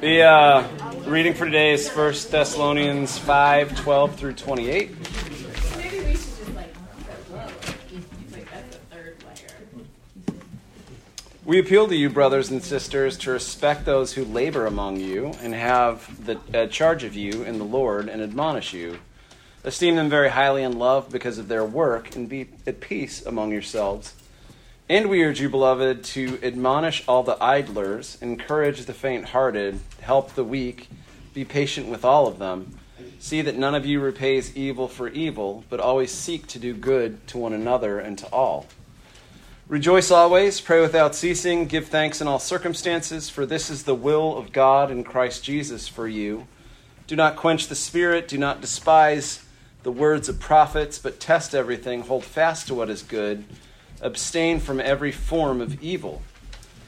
The uh, reading for today is 1 Thessalonians 5 12 through 28. We appeal to you, brothers and sisters, to respect those who labor among you and have the uh, charge of you in the Lord and admonish you. Esteem them very highly in love because of their work and be at peace among yourselves. And we urge you, beloved, to admonish all the idlers, encourage the faint hearted, help the weak, be patient with all of them. See that none of you repays evil for evil, but always seek to do good to one another and to all. Rejoice always, pray without ceasing, give thanks in all circumstances, for this is the will of God in Christ Jesus for you. Do not quench the spirit, do not despise the words of prophets, but test everything, hold fast to what is good, abstain from every form of evil.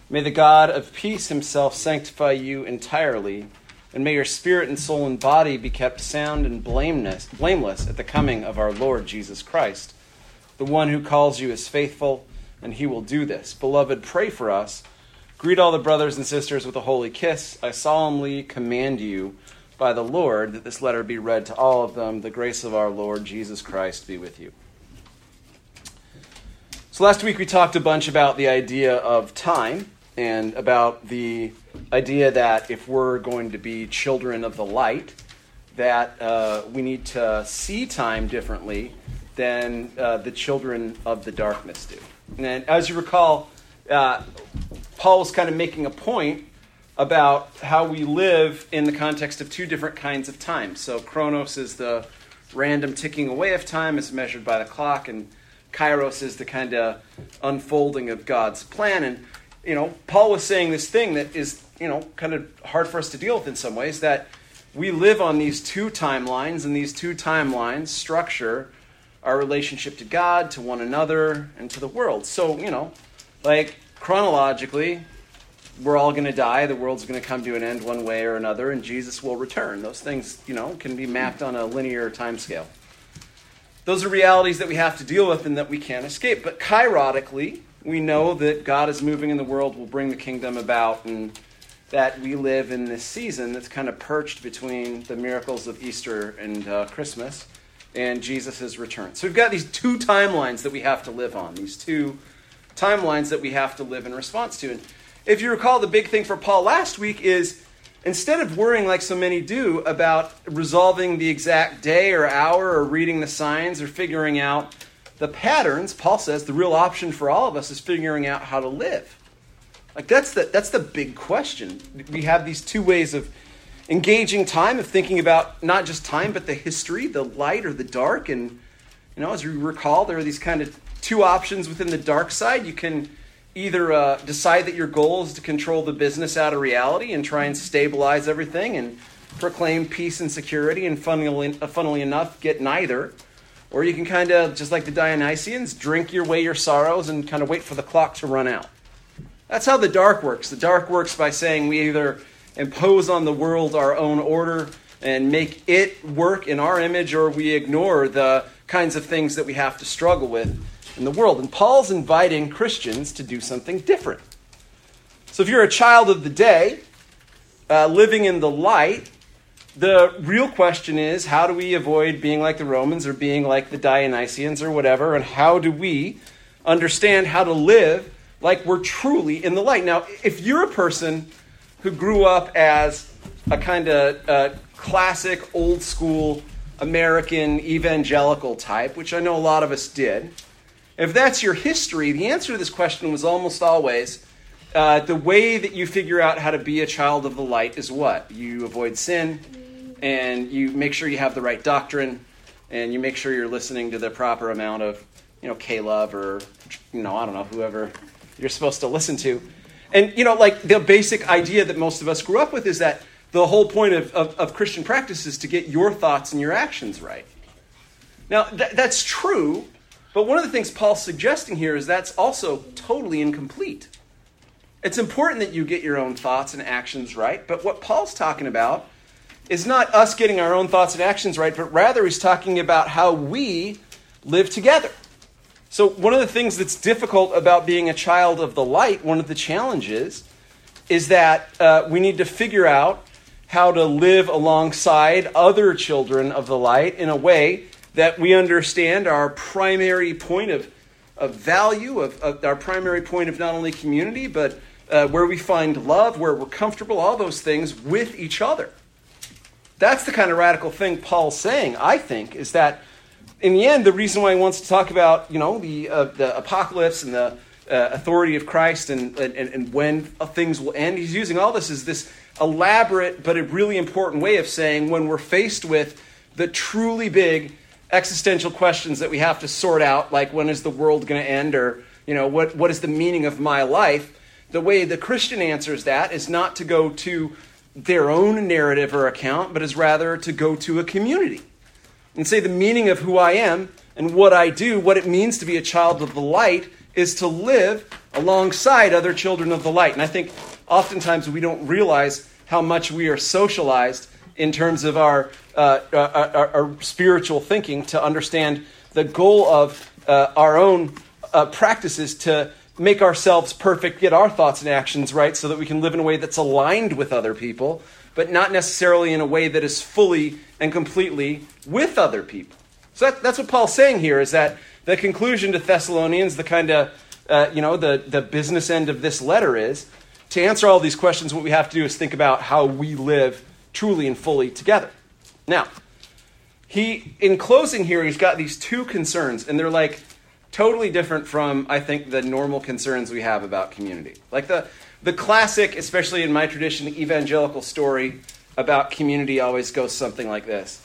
May the God of peace himself sanctify you entirely, and may your spirit and soul and body be kept sound and blameless, blameless at the coming of our Lord Jesus Christ. The one who calls you is faithful and he will do this. Beloved, pray for us. Greet all the brothers and sisters with a holy kiss. I solemnly command you by the Lord that this letter be read to all of them. The grace of our Lord Jesus Christ be with you. So, last week we talked a bunch about the idea of time and about the idea that if we're going to be children of the light, that uh, we need to see time differently than uh, the children of the darkness do. And as you recall, uh, Paul was kind of making a point about how we live in the context of two different kinds of time. So, chronos is the random ticking away of time as measured by the clock, and kairos is the kind of unfolding of God's plan. And, you know, Paul was saying this thing that is, you know, kind of hard for us to deal with in some ways that we live on these two timelines, and these two timelines structure our relationship to God, to one another, and to the world. So, you know, like chronologically, we're all going to die. The world's going to come to an end one way or another, and Jesus will return. Those things, you know, can be mapped on a linear time scale. Those are realities that we have to deal with and that we can't escape. But kairotically, we know that God is moving in the world, will bring the kingdom about, and that we live in this season that's kind of perched between the miracles of Easter and uh, Christmas and Jesus' return. So we've got these two timelines that we have to live on, these two timelines that we have to live in response to. And if you recall, the big thing for Paul last week is instead of worrying like so many do about resolving the exact day or hour or reading the signs or figuring out the patterns, Paul says the real option for all of us is figuring out how to live. Like that's the that's the big question. We have these two ways of engaging time of thinking about not just time but the history the light or the dark and you know as we recall there are these kind of two options within the dark side you can either uh, decide that your goal is to control the business out of reality and try and stabilize everything and proclaim peace and security and funnily, uh, funnily enough get neither. Or you can kind of just like the dionysians drink your way your sorrows and kind of wait for the clock to run out. That's how the dark works. The dark works by saying we either impose on the world our own order and make it work in our image, or we ignore the kinds of things that we have to struggle with in the world. And Paul's inviting Christians to do something different. So if you're a child of the day, uh, living in the light, the real question is how do we avoid being like the Romans or being like the Dionysians or whatever, and how do we understand how to live like we're truly in the light? Now, if you're a person who grew up as a kind of uh, classic, old school American evangelical type, which I know a lot of us did, if that's your history, the answer to this question was almost always uh, the way that you figure out how to be a child of the light is what? You avoid sin, and you make sure you have the right doctrine, and you make sure you're listening to the proper amount of, you know, K-Love or, you know, I don't know, whoever you're supposed to listen to. And, you know, like the basic idea that most of us grew up with is that the whole point of, of, of Christian practice is to get your thoughts and your actions right. Now, th- that's true, but one of the things Paul's suggesting here is that's also totally incomplete. It's important that you get your own thoughts and actions right, but what Paul's talking about is not us getting our own thoughts and actions right, but rather he's talking about how we live together. So, one of the things that's difficult about being a child of the light, one of the challenges, is that uh, we need to figure out how to live alongside other children of the light in a way that we understand our primary point of, of value, of, of our primary point of not only community, but uh, where we find love, where we're comfortable, all those things with each other. That's the kind of radical thing Paul's saying, I think, is that in the end, the reason why he wants to talk about, you know, the, uh, the apocalypse and the uh, authority of Christ and, and, and when things will end, he's using all this as this elaborate but a really important way of saying when we're faced with the truly big existential questions that we have to sort out, like when is the world going to end or, you know, what, what is the meaning of my life? The way the Christian answers that is not to go to their own narrative or account, but is rather to go to a community and say the meaning of who I am and what I do, what it means to be a child of the light, is to live alongside other children of the light. And I think oftentimes we don't realize how much we are socialized in terms of our, uh, our, uh, uh, our, our, spiritual thinking to understand the goal of uh, our own uh, practices to make ourselves perfect, get our thoughts and actions right, so that we can live in a way that's aligned with other people, but not necessarily in a way that is fully and completely with other people. So that, that's what Paul's saying here is that the conclusion to Thessalonians, the kind of, uh, you know, the, the business end of this letter is to answer all these questions, what we have to do is think about how we live truly and fully together. Now, he, in closing here, he's got these two concerns, and they're like totally different from, I think, the normal concerns we have about community. Like the, the classic, especially in my tradition, evangelical story about community always goes something like this.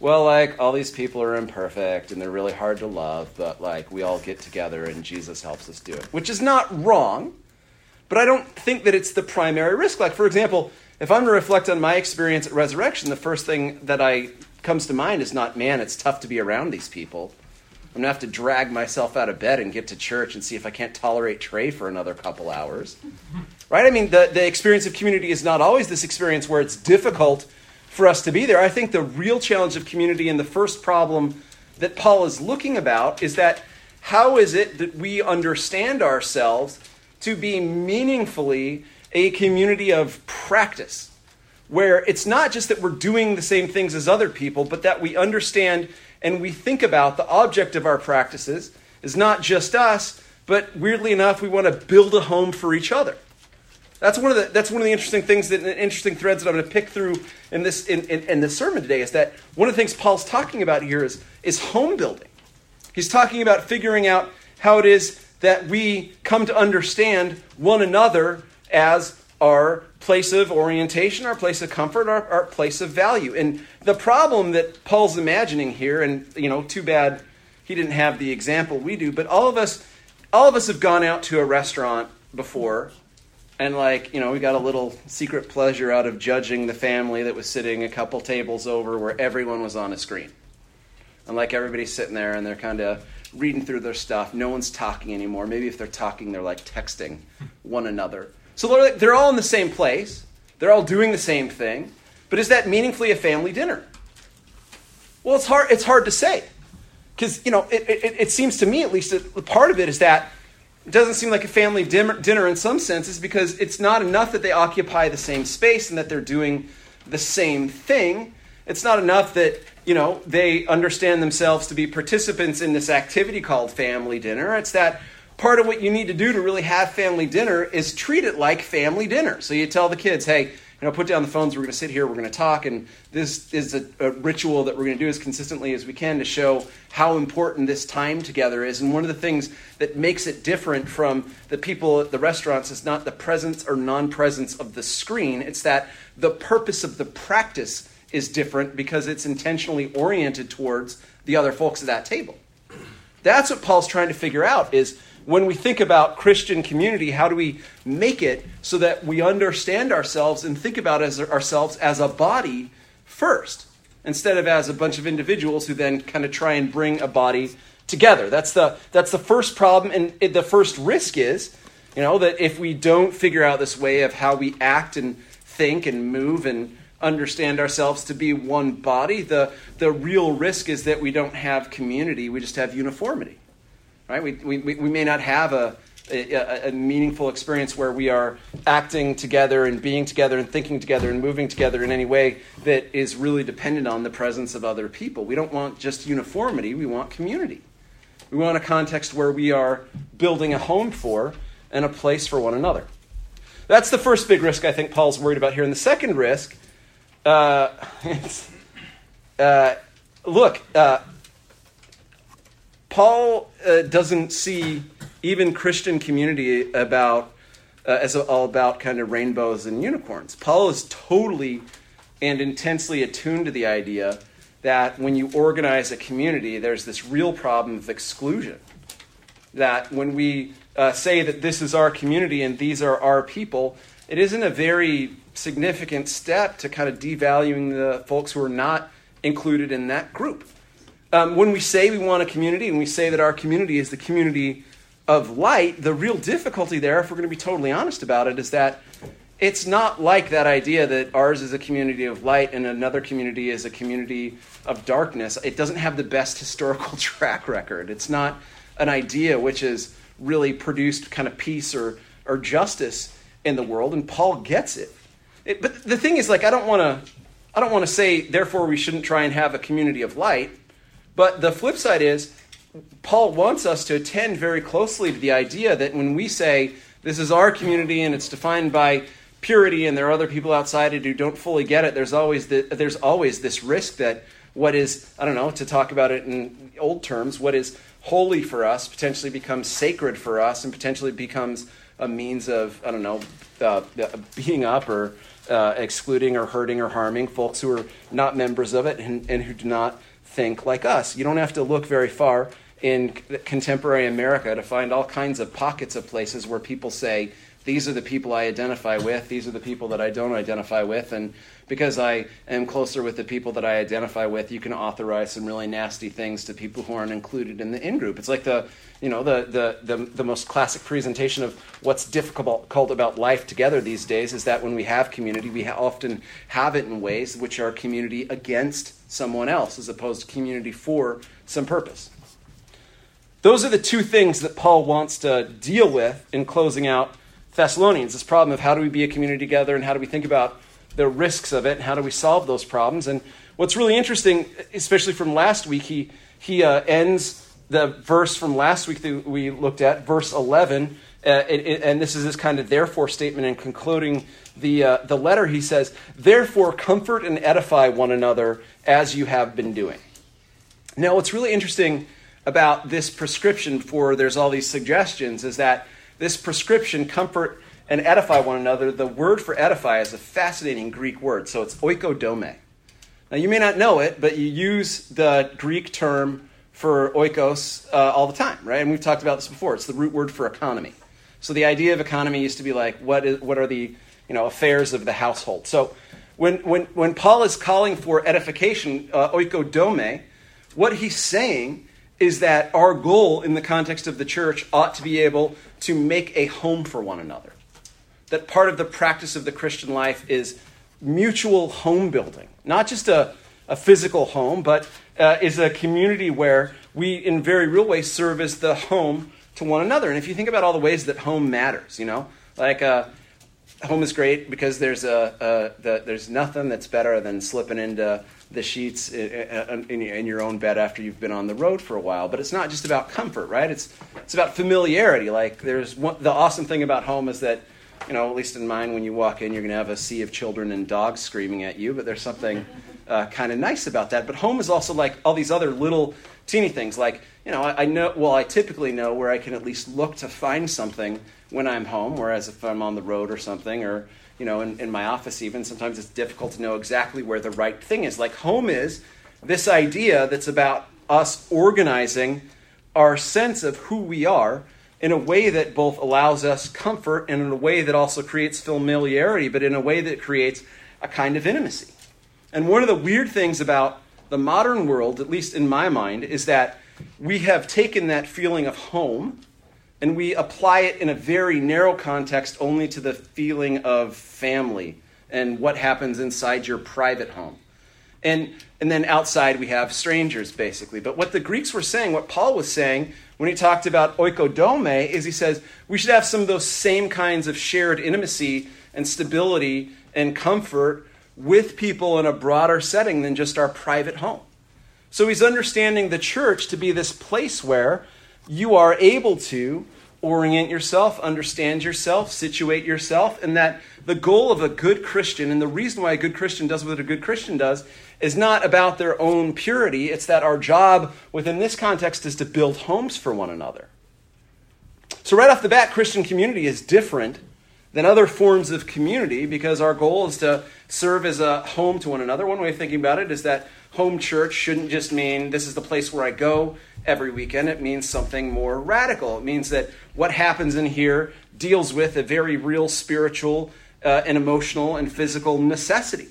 Well, like, all these people are imperfect and they're really hard to love, but like, we all get together and Jesus helps us do it. Which is not wrong, but I don't think that it's the primary risk. Like, for example, if I'm to reflect on my experience at resurrection, the first thing that I comes to mind is not, man, it's tough to be around these people. I'm gonna have to drag myself out of bed and get to church and see if I can't tolerate Trey for another couple hours. Right? I mean, the, the experience of community is not always this experience where it's difficult for us to be there. I think the real challenge of community and the first problem that Paul is looking about is that how is it that we understand ourselves to be meaningfully a community of practice? Where it's not just that we're doing the same things as other people, but that we understand and we think about the object of our practices is not just us, but weirdly enough, we want to build a home for each other. That's one of the that's one of the interesting things that interesting threads that I'm going to pick through in this in, in, in this sermon today is that one of the things Paul's talking about here is is home building. He's talking about figuring out how it is that we come to understand one another as our place of orientation, our place of comfort, our, our place of value. And the problem that Paul's imagining here, and you know, too bad he didn't have the example we do, but all of us, all of us have gone out to a restaurant before, and like you know, we got a little secret pleasure out of judging the family that was sitting a couple tables over, where everyone was on a screen, and like everybody's sitting there and they're kind of reading through their stuff. No one's talking anymore. Maybe if they're talking, they're like texting one another. So they're, all in the same place, they're all doing the same thing, but is that meaningfully a family dinner? Well, it's hard, it's hard to say. Because, you know, it, it, it, seems to me, at least, that part of it is that it doesn't seem like a family dinner, dinner in some senses because it's not enough that they occupy the same space and that they're doing the same thing. It's not enough that, you know, they understand themselves to be participants in this activity called family dinner. It's that part of what you need to do to really have family dinner is treat it like family dinner. So you tell the kids, hey, you know, put down the phones. We're going to sit here. We're going to talk, and this is a, a ritual that we're going to do as consistently as we can to show how important this time together is. And one of the things that makes it different from the people at the restaurants is not the presence or non-presence of the screen. It's that the purpose of the practice is different because it's intentionally oriented towards the other folks at that table. That's what Paul's trying to figure out is when we think about Christian community, how do we make it so that we understand ourselves and think about as, ourselves as a body first, instead of as a bunch of individuals who then kind of try and bring a body together? That's the, that's the first problem, and it, the first risk is, you know, that if we don't figure out this way of how we act and think and move and understand ourselves to be one body, the, the real risk is that we don't have community, we just have uniformity right? We, we, we may not have a, a, a, meaningful experience where we are acting together and being together and thinking together and moving together in any way that is really dependent on the presence of other people. We don't want just uniformity, we want community. We want a context where we are building a home for and a place for one another. That's the first big risk I think Paul's worried about here. And the second risk, uh, uh, look, uh, Paul uh, doesn't see even Christian community about uh, as all about kind of rainbows and unicorns. Paul is totally and intensely attuned to the idea that when you organize a community, there's this real problem of exclusion. That when we uh, say that this is our community and these are our people, it isn't a very significant step to kind of devaluing the folks who are not included in that group. Um, when we say we want a community and we say that our community is the community of light, the real difficulty there, if we're going to be totally honest about it, is that it's not like that idea that ours is a community of light and another community is a community of darkness. It doesn't have the best historical track record. It's not an idea which has really produced kind of peace or, or justice in the world, and Paul gets it. it but the thing is, like, I don't want to. I don't want to say, therefore, we shouldn't try and have a community of light. But the flip side is, Paul wants us to attend very closely to the idea that when we say this is our community and it's defined by purity and there are other people outside it who don't fully get it, there's always, the, there's always this risk that what is, I don't know, to talk about it in old terms, what is holy for us potentially becomes sacred for us and potentially becomes a means of, I don't know, uh, being up or uh, excluding or hurting or harming folks who are not members of it and, and who do not think like us. You don't have to look very far in contemporary America to find all kinds of pockets of places where people say, these are the people I identify with, these are the people that I don't identify with, and because I am closer with the people that I identify with, you can authorize some really nasty things to people who aren't included in the in group. It's like the you know the, the, the, the most classic presentation of what's difficult about life together these days is that when we have community, we often have it in ways which are community against someone else as opposed to community for some purpose. Those are the two things that Paul wants to deal with in closing out Thessalonians this problem of how do we be a community together and how do we think about the risks of it and how do we solve those problems. And what's really interesting, especially from last week, he, he uh, ends the verse from last week that we looked at, verse 11. Uh, it, and this is this kind of therefore statement in concluding the, uh, the letter. He says, Therefore, comfort and edify one another as you have been doing. Now, what's really interesting about this prescription for there's all these suggestions is that this prescription, comfort and edify one another, the word for edify is a fascinating Greek word. So it's oikodome. Now, you may not know it, but you use the Greek term for oikos uh, all the time, right? And we've talked about this before. It's the root word for economy. So the idea of economy used to be like, what, is, what are the you know, affairs of the household? So when, when, when Paul is calling for edification, uh, oikodome, what he's saying is that our goal in the context of the church ought to be able to make a home for one another. That part of the practice of the Christian life is mutual home building, not just a, a physical home, but uh, is a community where we, in very real ways, serve as the home to one another. And if you think about all the ways that home matters, you know, like uh, home is great because there's a, a the, there's nothing that's better than slipping into the sheets in, in, your own bed after you've been on the road for a while. But it's not just about comfort, right? It's it's about familiarity. Like there's one, the awesome thing about home is that you know, at least in mine, when you walk in, you're going to have a sea of children and dogs screaming at you. But there's something uh, kind of nice about that. But home is also like all these other little teeny things. Like you know, I, I know well, I typically know where I can at least look to find something when I'm home. Whereas if I'm on the road or something, or you know, in, in my office even, sometimes it's difficult to know exactly where the right thing is. Like home is this idea that's about us organizing our sense of who we are in a way that both allows us comfort and in a way that also creates familiarity, but in a way that creates a kind of intimacy. And one of the weird things about the modern world, at least in my mind, is that we have taken that feeling of home and we apply it in a very narrow context only to the feeling of family and what happens inside your private home. And, and then outside we have strangers, basically. But what the Greeks were saying, what Paul was saying when he talked about oikodome is he says we should have some of those same kinds of shared intimacy and stability and comfort with people in a broader setting than just our private home. So he's understanding the church to be this place where you are able to orient yourself, understand yourself, situate yourself, and that the goal of a good Christian, and the reason why a good Christian does what a good Christian does, is not about their own purity. It's that our job within this context is to build homes for one another. So, right off the bat, Christian community is different than other forms of community because our goal is to serve as a home to one another. One way of thinking about it is that home church shouldn't just mean this is the place where I go every weekend. It means something more radical. It means that what happens in here deals with a very real spiritual uh, and emotional and physical necessity.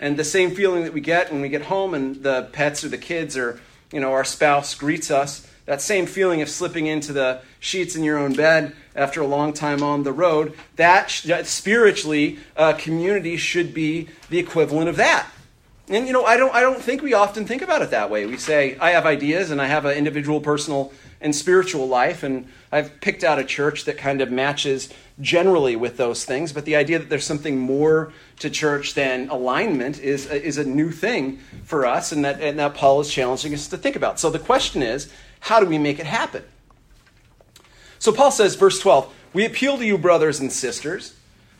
And the same feeling that we get when we get home and the pets or the kids or you know our spouse greets us, that same feeling of slipping into the sheets in your own bed after a long time on the road, that, that spiritually, uh, community should be the equivalent of that. And you know, I don't, I don't think we often think about it that way. We say, I have ideas and I have an individual, personal, and spiritual life, and I've picked out a church that kind of matches generally with those things. But the idea that there's something more to church than alignment is, is a new thing for us, and that, and that Paul is challenging us to think about. So the question is, how do we make it happen? So Paul says, verse 12, We appeal to you, brothers and sisters,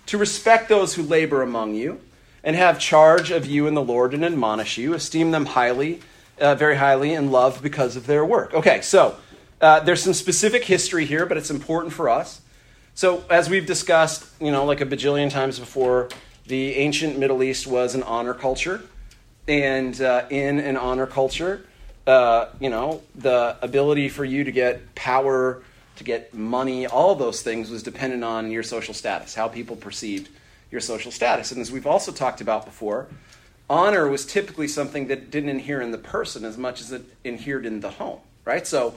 to respect those who labor among you and have charge of you in the Lord and admonish you, esteem them highly, uh, very highly, and love because of their work. Okay, so uh, there's some specific history here, but it's important for us. So, as we've discussed, you know, like a bajillion times before, the ancient Middle East was an honor culture. And uh, in an honor culture, uh, you know, the ability for you to get power, to get money, all those things was dependent on your social status, how people perceived your social status. And as we've also talked about before, honor was typically something that didn't inhere in the person as much as it inhered in the home, right? So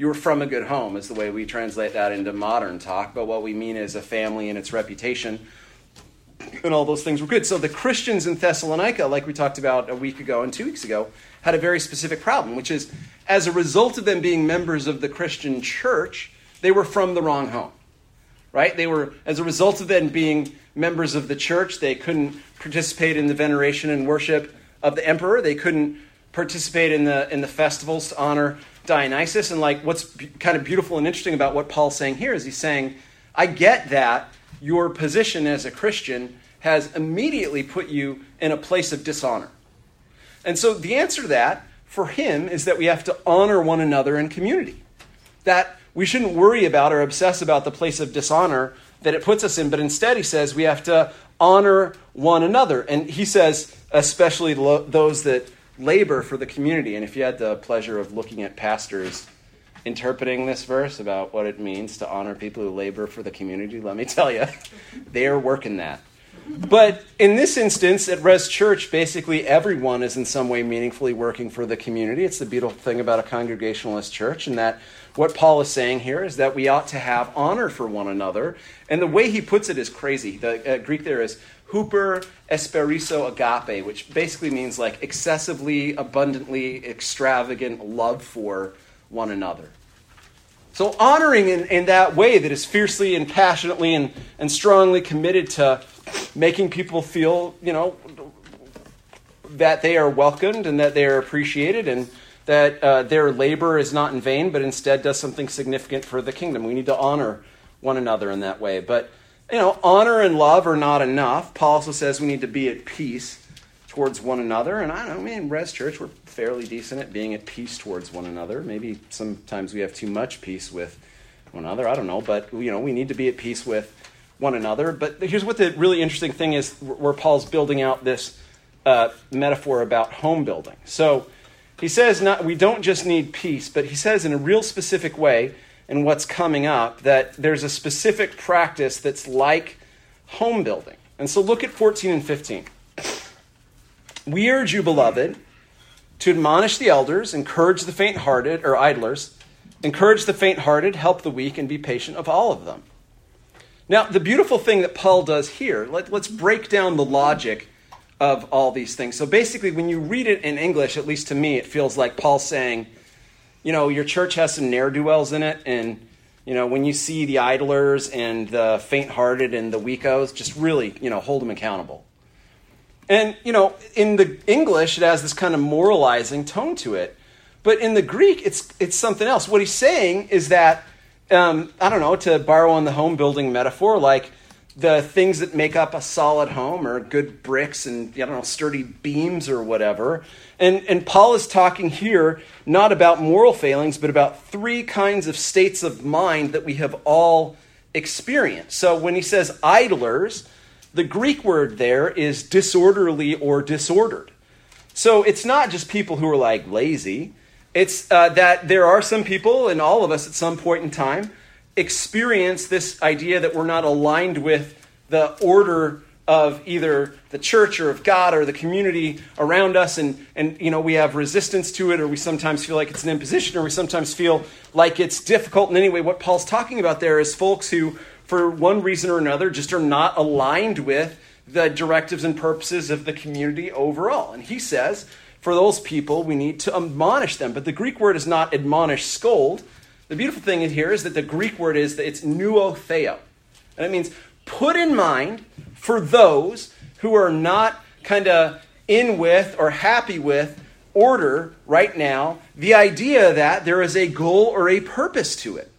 you were from a good home is the way we translate that into modern talk, but what we mean is a family and its reputation and all those things were good. So the Christians in Thessalonica, like we talked about a week ago and two weeks ago, had a very specific problem, which is as a result of them being members of the Christian church, they were from the wrong home. Right? They were, as a result of them being members of the church. They couldn't participate in the veneration and worship of the emperor. They couldn't participate in the in the festivals to honor Dionysus. And like what's kind of beautiful and interesting about what Paul's saying here is he's saying, I get that your position as a Christian has immediately put you in a place of dishonor. And so the answer to that for him is that we have to honor one another in community. That we shouldn't worry about or obsess about the place of dishonor that it puts us in, but instead he says we have to honor one another. And he says, especially lo- those that labor for the community. And if you had the pleasure of looking at pastors interpreting this verse about what it means to honor people who labor for the community, let me tell you, they are working that. But in this instance, at Res Church, basically everyone is in some way meaningfully working for the community. It's the beautiful thing about a congregationalist church, and that what Paul is saying here is that we ought to have honor for one another. And the way he puts it is crazy. The uh, Greek there is huper esperiso agape, which basically means like excessively, abundantly, extravagant love for one another. So, honoring in, in that way that is fiercely and passionately and, and strongly committed to making people feel, you know, that they are welcomed and that they are appreciated and that uh, their labor is not in vain, but instead does something significant for the kingdom. We need to honor one another in that way. But, you know, honor and love are not enough. Paul also says we need to be at peace towards one another. And I don't mean, Res Church, we're fairly decent at being at peace towards one another. Maybe sometimes we have too much peace with one another. I don't know. But, you know, we need to be at peace with one another. But here's what the really interesting thing is where Paul's building out this uh, metaphor about home building. So, he says not, we don't just need peace, but he says in a real specific way in what's coming up that there's a specific practice that's like home building. And so look at 14 and 15. We urge you, beloved, to admonish the elders, encourage the faint hearted or idlers, encourage the faint hearted, help the weak, and be patient of all of them. Now, the beautiful thing that Paul does here, let, us break down the logic of all these things. So basically, when you read it in English, at least to me, it feels like Paul saying, you know, your church has some ne'er do wells in it, and, you know, when you see the idlers and the faint hearted and the weakos, just really, you know, hold them accountable. And, you know, in the English, it has this kind of moralizing tone to it. But in the Greek, it's, it's something else. What he's saying is that, um, I don't know, to borrow on the home building metaphor, like the things that make up a solid home are good bricks and, I don't know, sturdy beams or whatever. And, and Paul is talking here not about moral failings, but about three kinds of states of mind that we have all experienced. So when he says idlers, the Greek word there is disorderly or disordered. So it's not just people who are like lazy. It's uh, that there are some people, and all of us at some point in time, experience this idea that we're not aligned with the order of either the church or of God or the community around us, and, and you know we have resistance to it, or we sometimes feel like it's an imposition, or we sometimes feel like it's difficult. And anyway, what Paul's talking about there is folks who for one reason or another, just are not aligned with the directives and purposes of the community overall. And he says, for those people, we need to admonish them. But the Greek word is not admonish, scold. The beautiful thing here is that the Greek word is that it's noutheteo. And it means put in mind for those who are not kind of in with or happy with order right now, the idea that there is a goal or a purpose to it.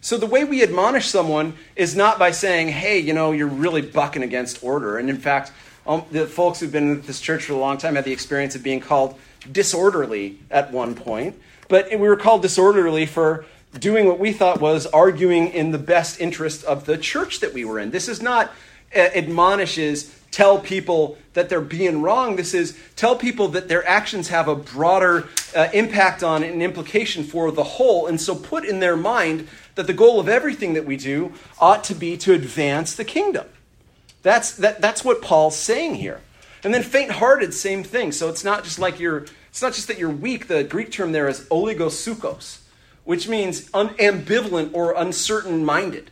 So the way we admonish someone is not by saying, hey, you know, you're really bucking against order. And in fact, um, the folks who've been in this church for a long time had the experience of being called disorderly at one point. But we were called disorderly for doing what we thought was arguing in the best interest of the church that we were in. This is not uh, admonishes tell people that they're being wrong. This is tell people that their actions have a broader uh, impact on and implication for the whole. And so put in their mind that the goal of everything that we do ought to be to advance the kingdom. That's, that, that's what Paul's saying here. And then faint hearted, same thing. So it's not just like you're, it's not just that you're weak. The Greek term there is oligopsuchos, which means un- ambivalent or uncertain minded.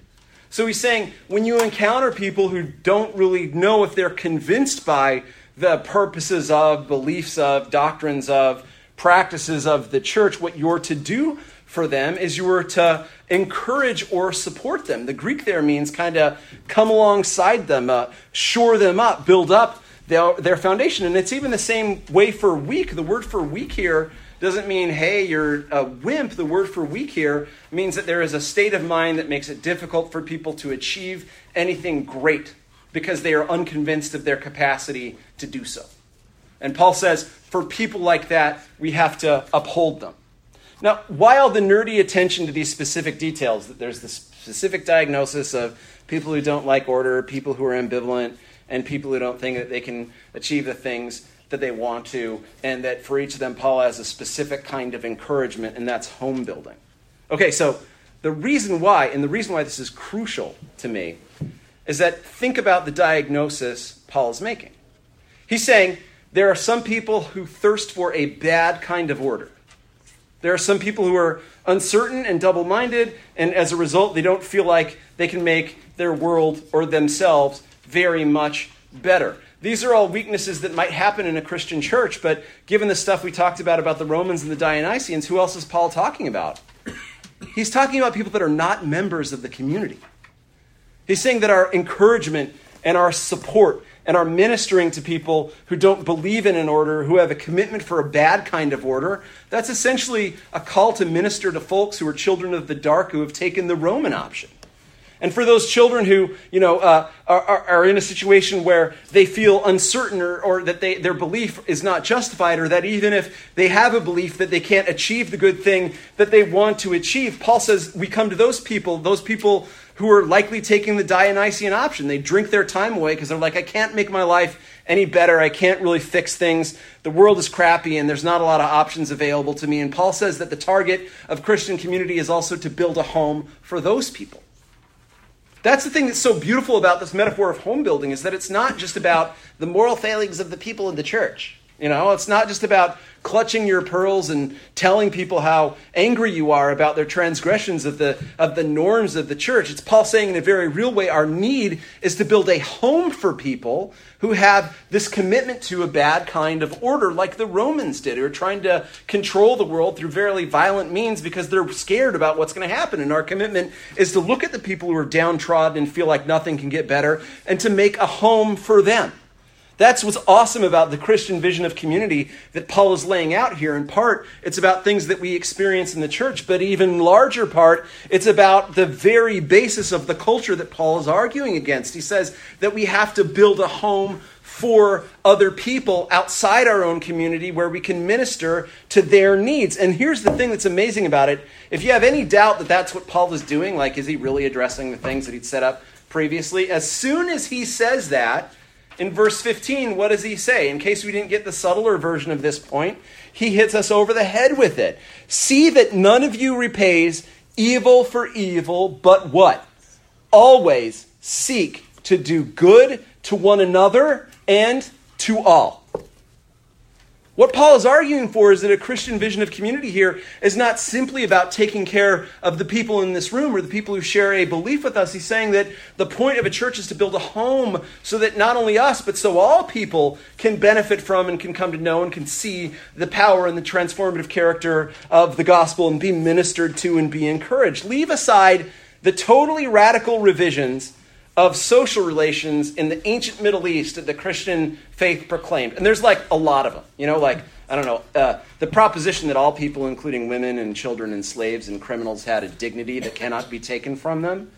So he's saying when you encounter people who don't really know if they're convinced by the purposes of, beliefs of, doctrines of, practices of the church, what you're to do for them is you were to encourage or support them. The Greek there means kind of come alongside them, uh, shore them up, build up their, their foundation. And it's even the same way for weak. The word for weak here doesn't mean, hey, you're a wimp. The word for weak here means that there is a state of mind that makes it difficult for people to achieve anything great because they are unconvinced of their capacity to do so. And Paul says, for people like that, we have to uphold them. Now, while the nerdy attention to these specific details, that there's the specific diagnosis of people who don't like order, people who are ambivalent, and people who don't think that they can achieve the things that they want to, and that for each of them, Paul has a specific kind of encouragement, and that's home building. Okay, so the reason why, and the reason why this is crucial to me, is that think about the diagnosis Paul is making. He's saying there are some people who thirst for a bad kind of order. There are some people who are uncertain and double minded, and as a result, they don't feel like they can make their world or themselves very much better. These are all weaknesses that might happen in a Christian church, but given the stuff we talked about about the Romans and the Dionysians, who else is Paul talking about? He's talking about people that are not members of the community. He's saying that our encouragement and our support and our ministering to people who don't believe in an order, who have a commitment for a bad kind of order, that's essentially a call to minister to folks who are children of the dark who have taken the Roman option. And for those children who, you know, uh, are, are, in a situation where they feel uncertain or, or that they, their belief is not justified, or that even if they have a belief that they can't achieve the good thing that they want to achieve, Paul says we come to those people, those people who are likely taking the Dionysian option. They drink their time away because they're like, I can't make my life any better. I can't really fix things. The world is crappy and there's not a lot of options available to me. And Paul says that the target of Christian community is also to build a home for those people. That's the thing that's so beautiful about this metaphor of home building is that it's not just about the moral failings of the people in the church. You know, it's not just about clutching your pearls and telling people how angry you are about their transgressions of the, of the norms of the church. It's Paul saying in a very real way our need is to build a home for people who have this commitment to a bad kind of order, like the Romans did, who are trying to control the world through very violent means because they're scared about what's going to happen. And our commitment is to look at the people who are downtrodden and feel like nothing can get better and to make a home for them. That's what's awesome about the Christian vision of community that Paul is laying out here. In part, it's about things that we experience in the church, but even larger part, it's about the very basis of the culture that Paul is arguing against. He says that we have to build a home for other people outside our own community where we can minister to their needs. And here's the thing that's amazing about it. If you have any doubt that that's what Paul is doing, like is he really addressing the things that he'd set up previously? As soon as he says that, in verse 15, what does he say? In case we didn't get the subtler version of this point, he hits us over the head with it. See that none of you repays evil for evil, but what? Always seek to do good to one another and to all. What Paul is arguing for is that a Christian vision of community here is not simply about taking care of the people in this room or the people who share a belief with us. He's saying that the point of a church is to build a home so that not only us, but so all people can benefit from and can come to know and can see the power and the transformative character of the gospel and be ministered to and be encouraged. Leave aside the totally radical revisions of social relations in the ancient Middle East that the Christian faith proclaimed. And there's like a lot of them. You know, like, I don't know, uh, the proposition that all people, including women and children and slaves and criminals, had a dignity that cannot be taken from them.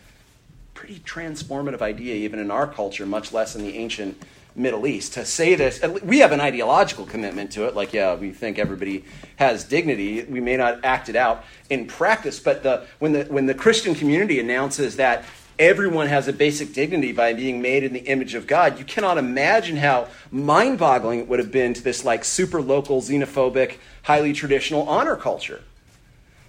Pretty transformative idea, even in our culture, much less in the ancient Middle East. To say this, we have an ideological commitment to it, like, yeah, we think everybody has dignity. We may not act it out in practice, but the, when, the, when the Christian community announces that everyone has a basic dignity by being made in the image of God. You cannot imagine how mind boggling it would have been to this like super local, xenophobic, highly traditional honor culture.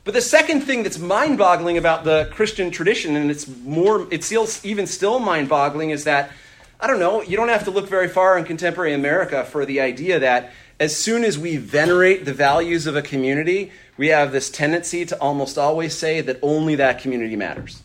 But the second thing that's mind boggling about the Christian tradition, and it's more, it's even still mind boggling, is that, I don't know, you don't have to look very far in contemporary America for the idea that as soon as we venerate the values of a community, we have this tendency to almost always say that only that community matters.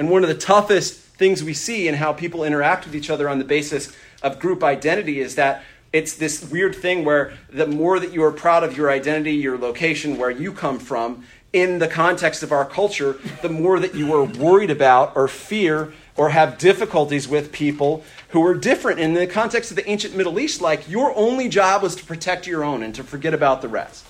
And one of the toughest things we see in how people interact with each other on the basis of group identity is that it's this weird thing where the more that you are proud of your identity, your location, where you come from, in the context of our culture, the more that you are worried about or fear or have difficulties with people who are different. In the context of the ancient Middle East, like your only job was to protect your own and to forget about the rest.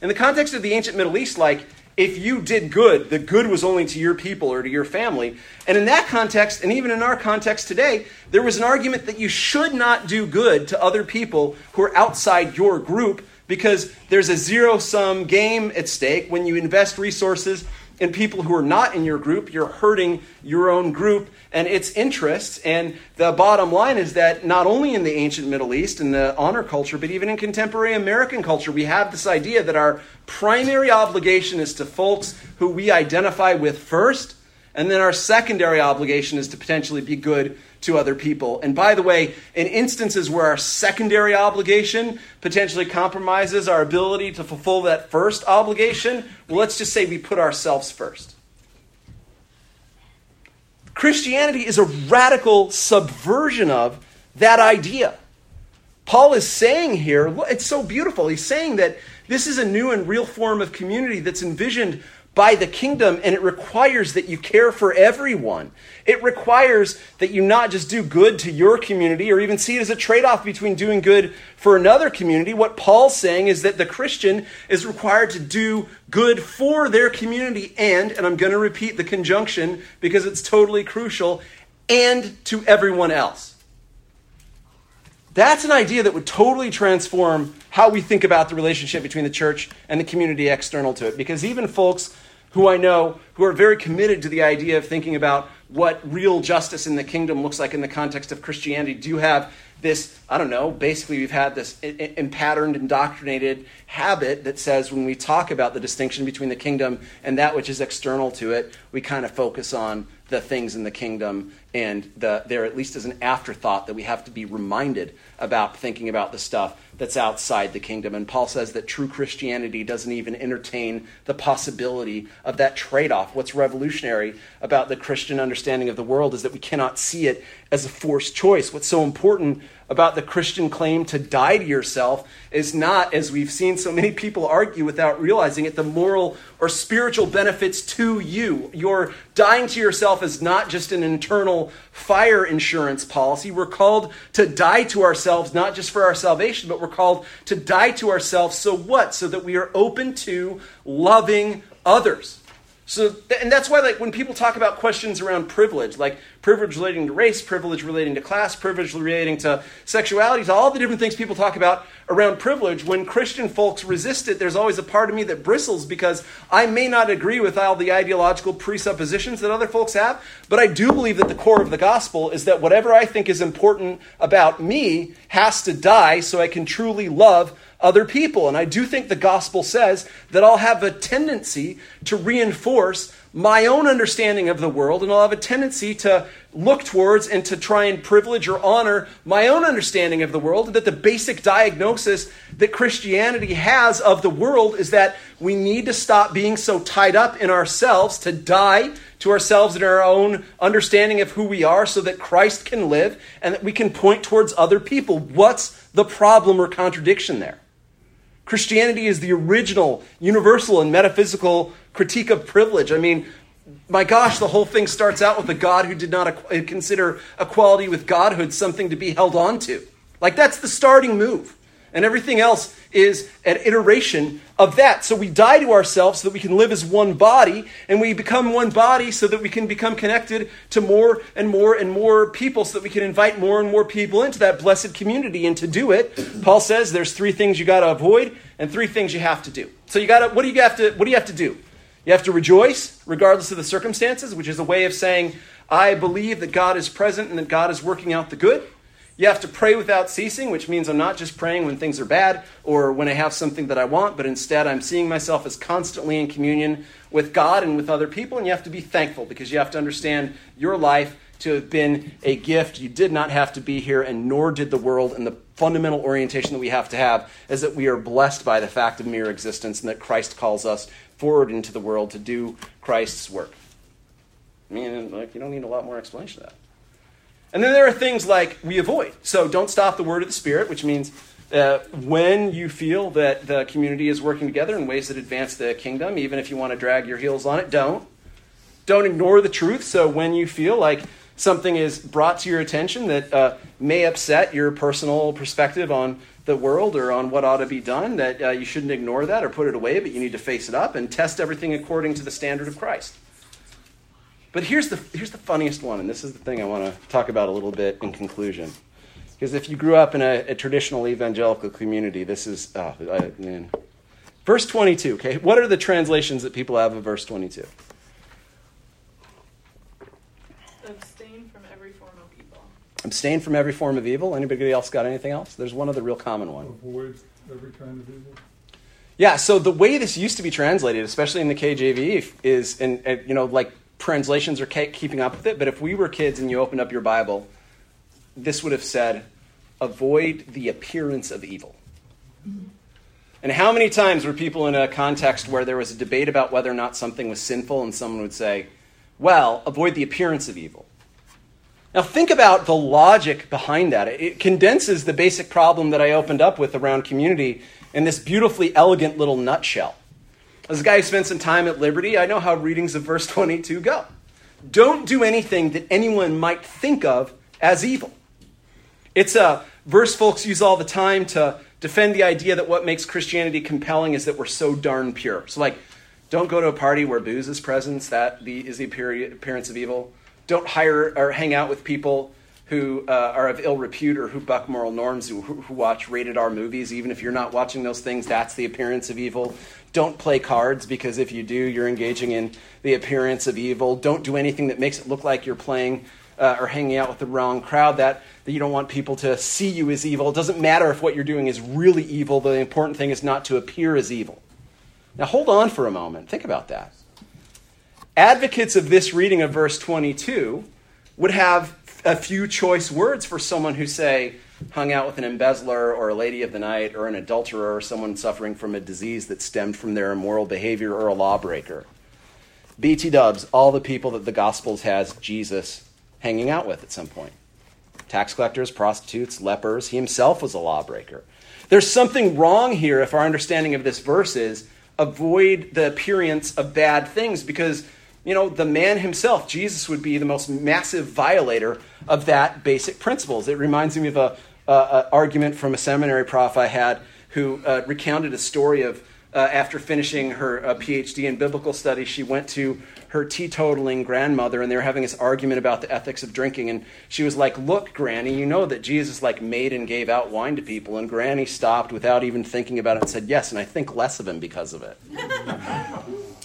In the context of the ancient Middle East, like if you did good, the good was only to your people or to your family. And in that context, and even in our context today, there was an argument that you should not do good to other people who are outside your group because there's a zero sum game at stake when you invest resources in people who are not in your group. You're hurting your own group and its interests. And the bottom line is that not only in the ancient Middle East and the honor culture, but even in contemporary American culture, we have this idea that our primary obligation is to folks who we identify with first, and then our secondary obligation is to potentially be good to other people. And by the way, in instances where our secondary obligation potentially compromises our ability to fulfill that first obligation, well, let's just say we put ourselves first. Christianity is a radical subversion of that idea. Paul is saying here, it's so beautiful. He's saying that this is a new and real form of community that's envisioned by the kingdom, and it requires that you care for everyone. It requires that you not just do good to your community or even see it as a trade off between doing good for another community. What Paul's saying is that the Christian is required to do good for their community and, and I'm going to repeat the conjunction because it's totally crucial, and to everyone else. That's an idea that would totally transform how we think about the relationship between the church and the community external to it. Because even folks who I know who are very committed to the idea of thinking about what real justice in the kingdom looks like in the context of Christianity. Do have this, I don't know, basically we've had this impatterned, indoctrinated habit that says when we talk about the distinction between the kingdom and that which is external to it, we kind of focus on the things in the kingdom and the, there at least is an afterthought that we have to be reminded about thinking about the stuff that's outside the kingdom. And Paul says that true Christianity doesn't even entertain the possibility of that trade off. What's revolutionary about the Christian understanding of the world is that we cannot see it as a forced choice. What's so important about the Christian claim to die to yourself is not, as we've seen so many people argue without realizing it, the moral or spiritual benefits to you. Your dying to yourself is not just an internal fire insurance policy. We're called to die to ourselves, not just for our salvation, but we're called to die to ourselves. So what? So that we are open to loving others. So, and that's why, like, when people talk about questions around privilege, like privilege relating to race, privilege relating to class, privilege relating to sexuality, to all the different things people talk about around privilege, when Christian folks resist it, there's always a part of me that bristles because I may not agree with all the ideological presuppositions that other folks have, but I do believe that the core of the gospel is that whatever I think is important about me has to die so I can truly love other people. And I do think the gospel says that I'll have a tendency to reinforce my own understanding of the world, and I'll have a tendency to look towards and to try and privilege or honor my own understanding of the world. That the basic diagnosis that Christianity has of the world is that we need to stop being so tied up in ourselves, to die to ourselves and our own understanding of who we are, so that Christ can live and that we can point towards other people. What's the problem or contradiction there? Christianity is the original, universal, and metaphysical critique of privilege. I mean, my gosh, the whole thing starts out with a God who did not consider equality with Godhood something to be held on to. Like, that's the starting move. And everything else is an iteration of that. So we die to ourselves so that we can live as one body, and we become one body so that we can become connected to more and more and more people, so that we can invite more and more people into that blessed community. And to do it, Paul says there's three things you got to avoid and three things you have to do. So you got to what do you have to what do you have to do? You have to rejoice regardless of the circumstances, which is a way of saying I believe that God is present and that God is working out the good. You have to pray without ceasing, which means I'm not just praying when things are bad or when I have something that I want, but instead I'm seeing myself as constantly in communion with God and with other people. And you have to be thankful because you have to understand your life to have been a gift. You did not have to be here, and nor did the world. And the fundamental orientation that we have to have is that we are blessed by the fact of mere existence and that Christ calls us forward into the world to do Christ's work. I mean, like, you don't need a lot more explanation of that. And then there are things like we avoid. So don't stop the word of the Spirit, which means uh, when you feel that the community is working together in ways that advance the kingdom, even if you want to drag your heels on it, don't. Don't ignore the truth. So when you feel like something is brought to your attention that uh, may upset your personal perspective on the world or on what ought to be done, that uh, you shouldn't ignore that or put it away, but you need to face it up and test everything according to the standard of Christ. But here's the, here's the funniest one, and this is the thing I want to talk about a little bit in conclusion. Because if you grew up in a, a traditional evangelical community, this is, oh, I, man. Verse 22, okay? What are the translations that people have of verse 22? Abstain from every form of evil. Abstain from every form of evil. Anybody else got anything else? There's one other real common one. Avoid every kind of evil. Yeah, so the way this used to be translated, especially in the KJV, is, and, and uh, you know, like translations are keeping up with it, but if we were kids and you opened up your Bible, this would have said, avoid the appearance of evil. And how many times were people in a context where there was a debate about whether or not something was sinful, and someone would say, well, avoid the appearance of evil? Now, think about the logic behind that. It condenses the basic problem that I opened up with around community in this beautifully elegant little nutshell. As a guy who spent some time at Liberty, I know how readings of verse 22 go. Don't do anything that anyone might think of as evil. It's a verse folks use all the time to defend the idea that what makes Christianity compelling is that we're so darn pure. So, like, don't go to a party where booze is present, that is the appearance of evil. Don't hire or hang out with people who uh, are of ill repute or who buck moral norms, who, who watch rated R movies. Even if you're not watching those things, that's the appearance of evil. Don't play cards because if you do, you're engaging in the appearance of evil. Don't do anything that makes it look like you're playing uh, or hanging out with the wrong crowd. That, that you don't want people to see you as evil. It doesn't matter if what you're doing is really evil. The important thing is not to appear as evil. Now, hold on for a moment. Think about that. Advocates of this reading of verse 22 would have a few choice words for someone who, say, hung out with an embezzler or a lady of the night or an adulterer or someone suffering from a disease that stemmed from their immoral behavior or a lawbreaker. BT dubs, all the people that the Gospels has Jesus hanging out with at some point tax collectors, prostitutes, lepers. He himself was a lawbreaker. There's something wrong here if our understanding of this verse is avoid the appearance of bad things because you know the man himself jesus would be the most massive violator of that basic principles. It reminds me of a, a, a argument from a seminary prof i had who uh, recounted a story of uh, after finishing her uh, phd in biblical studies she went to her teetotaling grandmother and they were having this argument about the ethics of drinking and she was like look granny you know that jesus like made and gave out wine to people and granny stopped without even thinking about it and said yes and i think less of him because of it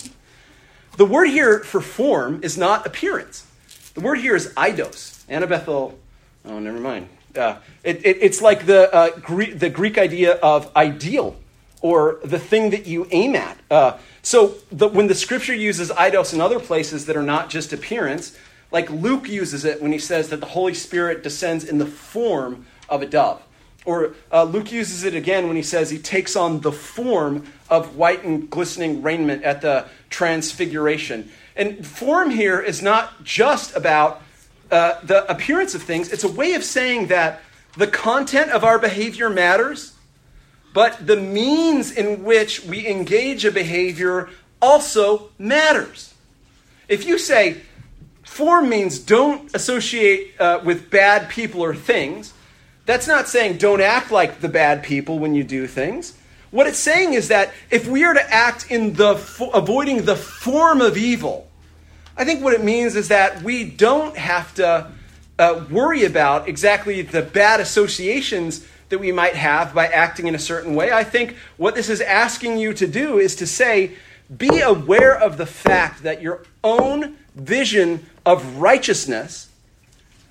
the word here for form is not appearance. The word here is eidos annabethel oh never mind. Uh, it, it, it's like the, uh, Greek, the greek idea of ideal or the thing that you aim at. Uh, so the, when the scripture uses eidos in other places that are not just appearance, like Luke uses it when he says that the Holy Spirit descends in the form of a dove. Or uh, Luke uses it again when he says he takes on the form of white and glistening raiment at the transfiguration. And form here is not just about uh, the appearance of things, it's a way of saying that the content of our behavior matters but the means in which we engage a behavior also matters. If you say, form means don't associate uh, with bad people or things, that's not saying don't act like the bad people when you do things. What it's saying is that if we are to act in the avoiding the form of evil, I think what it means is that we don't have to uh, worry about exactly the bad associations that we might have by acting in a certain way. I think what this is asking you to do is to say, be aware of the fact that your own vision of righteousness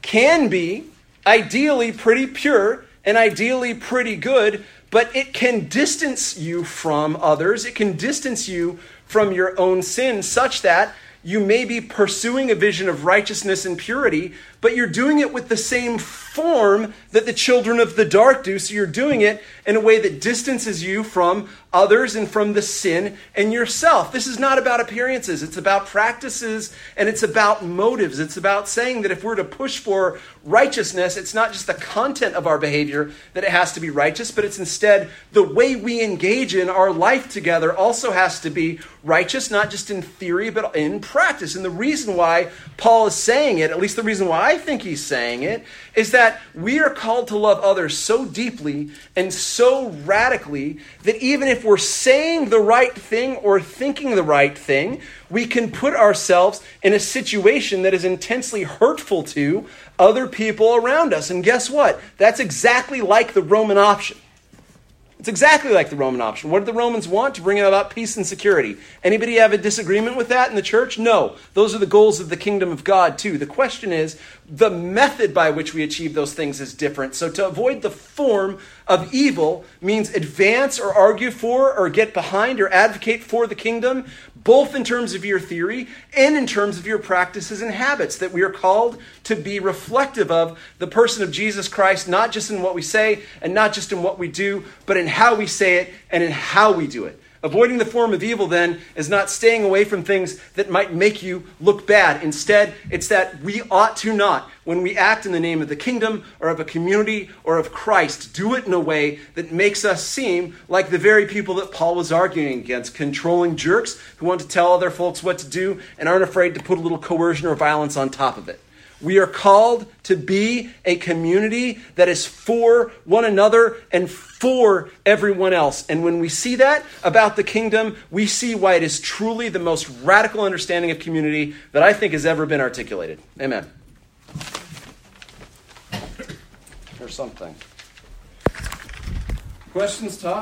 can be ideally pretty pure and ideally pretty good, but it can distance you from others. It can distance you from your own sin such that you may be pursuing a vision of righteousness and purity, but you're doing it with the same form that the children of the dark do. So you're doing it in a way that distances you from others and from the sin and yourself. This is not about appearances, it's about practices and it's about motives. It's about saying that if we're to push for righteousness, it's not just the content of our behavior that it has to be righteous, but it's instead the way we engage in our life together also has to be righteous, not just in theory, but in practice. And the reason why Paul is saying it, at least the reason why I think he's saying it, is that we are called to love others so deeply and so radically that even if we're saying the right thing or thinking the right thing, we can put ourselves in a situation that is intensely hurtful to other people around us. And guess what? That's exactly like the Roman option. It's exactly like the Roman option. What did the Romans want? To bring about peace and security. Anybody have a disagreement with that in the church? No. Those are the goals of the kingdom of God, too. The question is the method by which we achieve those things is different. So to avoid the form of evil means advance or argue for or get behind or advocate for the kingdom, both in terms of your theory and in terms of your practices and habits, that we are called to be reflective of the person of Jesus Christ, not just in what we say and not just in what we do, but in how we say it and in how we do it. Avoiding the form of evil, then, is not staying away from things that might make you look bad. Instead, it's that we ought to not, when we act in the name of the kingdom or of a community or of Christ, do it in a way that makes us seem like the very people that Paul was arguing against controlling jerks who want to tell other folks what to do and aren't afraid to put a little coercion or violence on top of it. We are called to be a community that is for one another and for everyone else. And when we see that about the kingdom, we see why it is truly the most radical understanding of community that I think has ever been articulated. Amen. Or something. Questions, Todd?